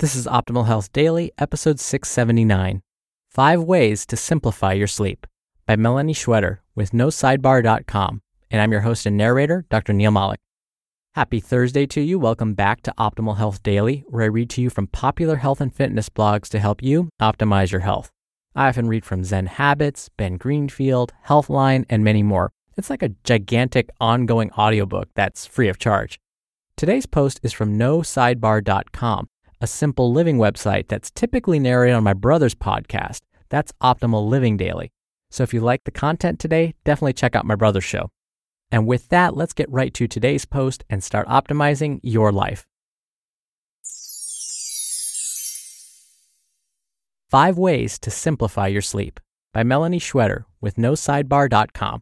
This is Optimal Health Daily, episode 679 Five Ways to Simplify Your Sleep by Melani Schweder with NoSidebar.com. And I'm your host and narrator, Dr. Neal Malik. Happy Thursday to you. Welcome back to Optimal Health Daily, where I read to you from popular health and fitness blogs to help you optimize your health. I often read from Zen Habits, Ben Greenfield, Healthline, and many more. It's like a gigantic ongoing audiobook that's free of charge. Today's post is from NoSidebar.com, a simple living website that's typically narrated on my brother's podcast. That's Optimal Living Daily. So if you like the content today, definitely check out my brother's show. And with that, let's get right to today's post and start optimizing your life. Five Ways to Simplify Your Sleep by Melani Schweder with NoSidebar.com.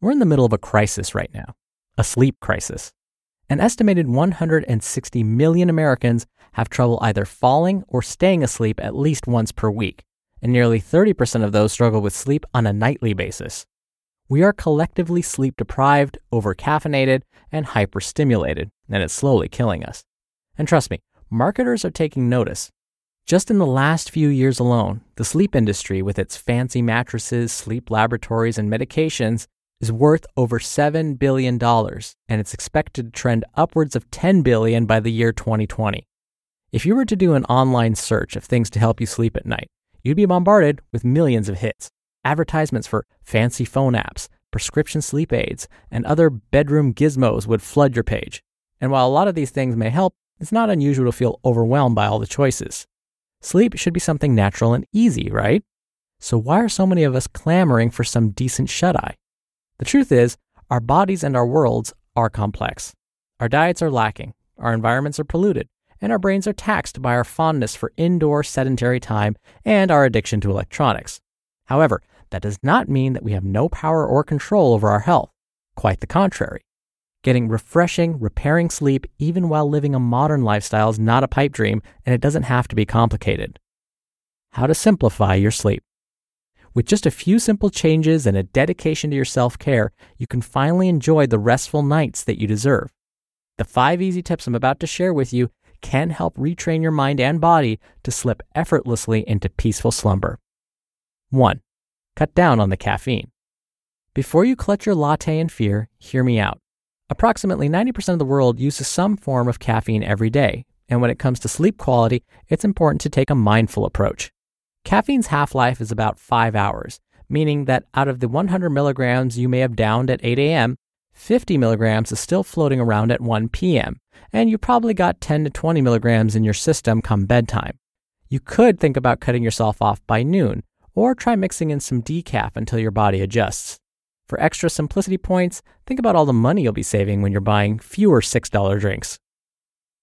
We're in the middle of a crisis right now, a sleep crisis. An estimated 160 million Americans have trouble either falling or staying asleep at least once per week, and nearly 30% of those struggle with sleep on a nightly basis. We are collectively sleep deprived, overcaffeinated, and hyperstimulated, and it's slowly killing us. And trust me, marketers are taking notice. Just in the last few years alone, the sleep industry, with its fancy mattresses, sleep laboratories, and medications, is worth over $7 billion, and it's expected to trend upwards of 10 billion by the year 2020. If you were to do an online search of things to help you sleep at night, you'd be bombarded with millions of hits advertisements for fancy phone apps, prescription sleep aids, and other bedroom gizmos would flood your page. And while a lot of these things may help, it's not unusual to feel overwhelmed by all the choices. Sleep should be something natural and easy, right? So why are so many of us clamoring for some decent shut eye? The truth is, our bodies and our worlds are complex. Our diets are lacking, our environments are polluted, and our brains are taxed by our fondness for indoor sedentary time and our addiction to electronics. However, that does not mean that we have no power or control over our health. Quite the contrary. Getting refreshing, repairing sleep, even while living a modern lifestyle, is not a pipe dream, and it doesn't have to be complicated. How to simplify your sleep. With just a few simple changes and a dedication to your self care, you can finally enjoy the restful nights that you deserve. The five easy tips I'm about to share with you can help retrain your mind and body to slip effortlessly into peaceful slumber. 1. Cut down on the caffeine. Before you clutch your latte in fear, hear me out. Approximately 90% of the world uses some form of caffeine every day, and when it comes to sleep quality, it's important to take a mindful approach. Caffeine's half life is about 5 hours, meaning that out of the 100 milligrams you may have downed at 8 a.m., 50 milligrams is still floating around at 1 p.m., and you probably got 10 to 20 milligrams in your system come bedtime. You could think about cutting yourself off by noon, or try mixing in some decaf until your body adjusts. For extra simplicity points, think about all the money you'll be saving when you're buying fewer $6 drinks.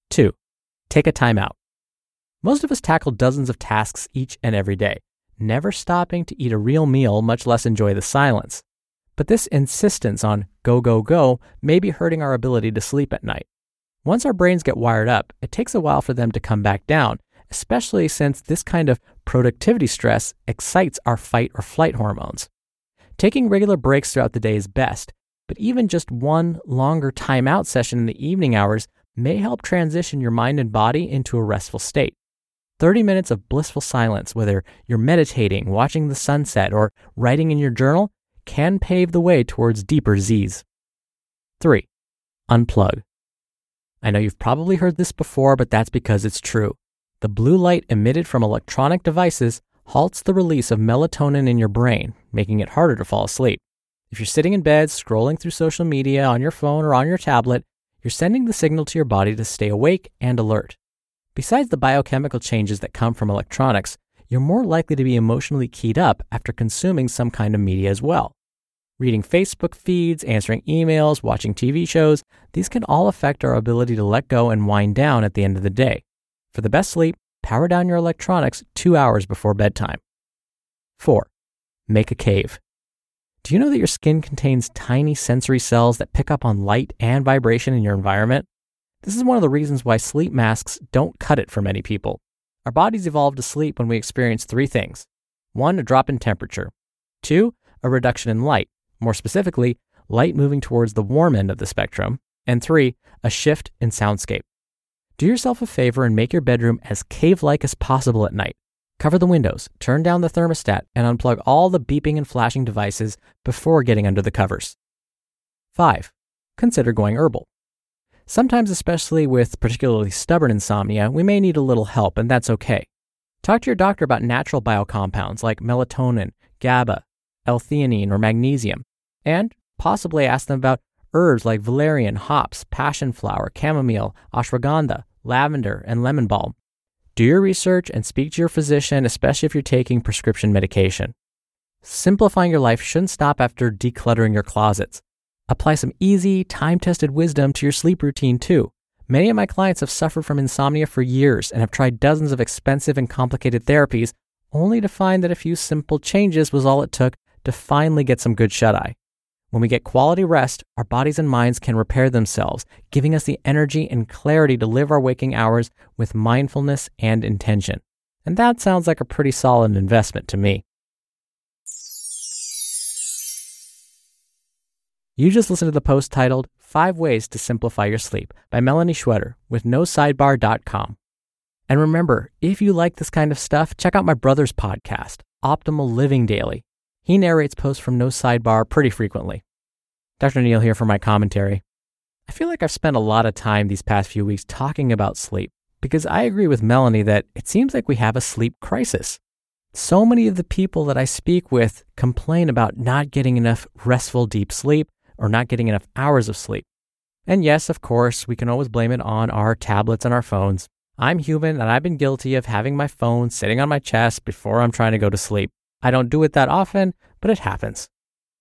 2. Take a time out. Most of us tackle dozens of tasks each and every day, never stopping to eat a real meal, much less enjoy the silence. But this insistence on go, go, go may be hurting our ability to sleep at night. Once our brains get wired up, it takes a while for them to come back down, especially since this kind of productivity stress excites our fight or flight hormones. Taking regular breaks throughout the day is best, but even just one longer timeout session in the evening hours may help transition your mind and body into a restful state. 30 minutes of blissful silence, whether you're meditating, watching the sunset, or writing in your journal, can pave the way towards deeper Z's. 3. Unplug. I know you've probably heard this before, but that's because it's true. The blue light emitted from electronic devices halts the release of melatonin in your brain, making it harder to fall asleep. If you're sitting in bed scrolling through social media on your phone or on your tablet, you're sending the signal to your body to stay awake and alert. Besides the biochemical changes that come from electronics, you're more likely to be emotionally keyed up after consuming some kind of media as well. Reading Facebook feeds, answering emails, watching TV shows, these can all affect our ability to let go and wind down at the end of the day. For the best sleep, power down your electronics two hours before bedtime. 4. Make a cave. Do you know that your skin contains tiny sensory cells that pick up on light and vibration in your environment? This is one of the reasons why sleep masks don't cut it for many people. Our bodies evolved to sleep when we experience three things one, a drop in temperature, two, a reduction in light, more specifically, light moving towards the warm end of the spectrum, and three, a shift in soundscape. Do yourself a favor and make your bedroom as cave like as possible at night. Cover the windows, turn down the thermostat, and unplug all the beeping and flashing devices before getting under the covers. 5. Consider going herbal. Sometimes, especially with particularly stubborn insomnia, we may need a little help, and that's okay. Talk to your doctor about natural biocompounds like melatonin, GABA, L-theanine, or magnesium, and possibly ask them about herbs like valerian, hops, passion flower, chamomile, ashwagandha, lavender, and lemon balm. Do your research and speak to your physician, especially if you're taking prescription medication. Simplifying your life shouldn't stop after decluttering your closets. Apply some easy, time tested wisdom to your sleep routine too. Many of my clients have suffered from insomnia for years and have tried dozens of expensive and complicated therapies, only to find that a few simple changes was all it took to finally get some good shut eye. When we get quality rest, our bodies and minds can repair themselves, giving us the energy and clarity to live our waking hours with mindfulness and intention. And that sounds like a pretty solid investment to me. You just listened to the post titled Five Ways to Simplify Your Sleep by Melani Schweder with NoSidebar.com. And remember, if you like this kind of stuff, check out my brother's podcast, Optimal Living Daily. He narrates posts from No Sidebar pretty frequently. Dr. Neal here for my commentary. I feel like I've spent a lot of time these past few weeks talking about sleep because I agree with Melanie that it seems like we have a sleep crisis. So many of the people that I speak with complain about not getting enough restful deep sleep or not getting enough hours of sleep. And yes, of course, we can always blame it on our tablets and our phones. I'm human and I've been guilty of having my phone sitting on my chest before I'm trying to go to sleep. I don't do it that often, but it happens.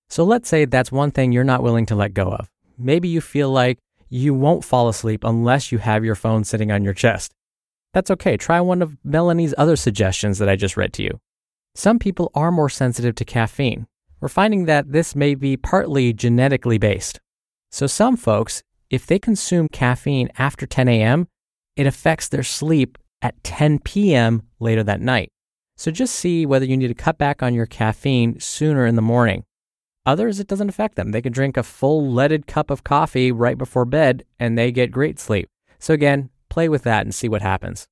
So let's say that's one thing you're not willing to let go of. Maybe you feel like you won't fall asleep unless you have your phone sitting on your chest. That's okay. Try one of Melani's other suggestions that I just read to you. Some people are more sensitive to caffeine. We're finding that this may be partly genetically based. So some folks, if they consume caffeine after 10 a.m., it affects their sleep at 10 p.m. later that night. So just see whether you need to cut back on your caffeine sooner in the morning. Others, it doesn't affect them. They can drink a full leaded cup of coffee right before bed and they get great sleep. So again, play with that and see what happens.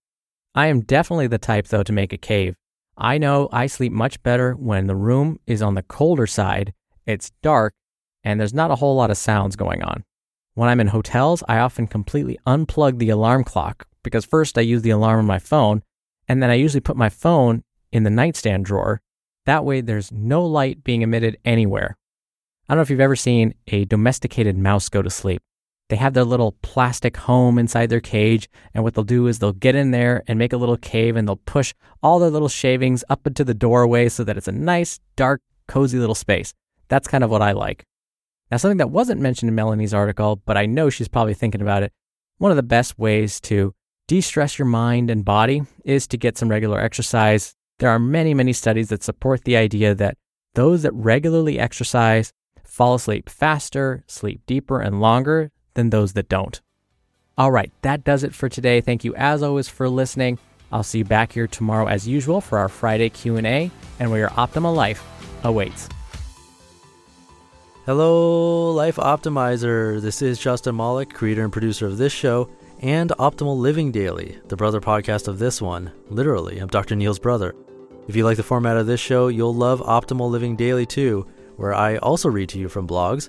I am definitely the type, though, to make a cave. I know I sleep much better when the room is on the colder side, it's dark, and there's not a whole lot of sounds going on. When I'm in hotels, I often completely unplug the alarm clock because first I use the alarm on my phone, and then I usually put my phone in the nightstand drawer. That way, there's no light being emitted anywhere. I don't know if you've ever seen a domesticated mouse go to sleep. They have their little plastic home inside their cage, and what they'll do is they'll get in there and make a little cave and they'll push all their little shavings up into the doorway so that it's a nice, dark, cozy little space. That's kind of what I like. Now, something that wasn't mentioned in Melani's article, but I know she's probably thinking about it, one of the best ways to de stress your mind and body is to get some regular exercise. There are many, many studies that support the idea that those that regularly exercise fall asleep faster, sleep deeper and longer than those that don't. All right, that does it for today. Thank you as always for listening. I'll see you back here tomorrow as usual for our Friday Q&A and where your optimal life awaits. Hello, Life Optimizer. This is Justin Malik, creator and producer of this show and Optimal Living Daily, the brother podcast of this one. Literally, I'm Dr. Neal's brother. If you like the format of this show, you'll love Optimal Living Daily too, where I also read to you from blogs,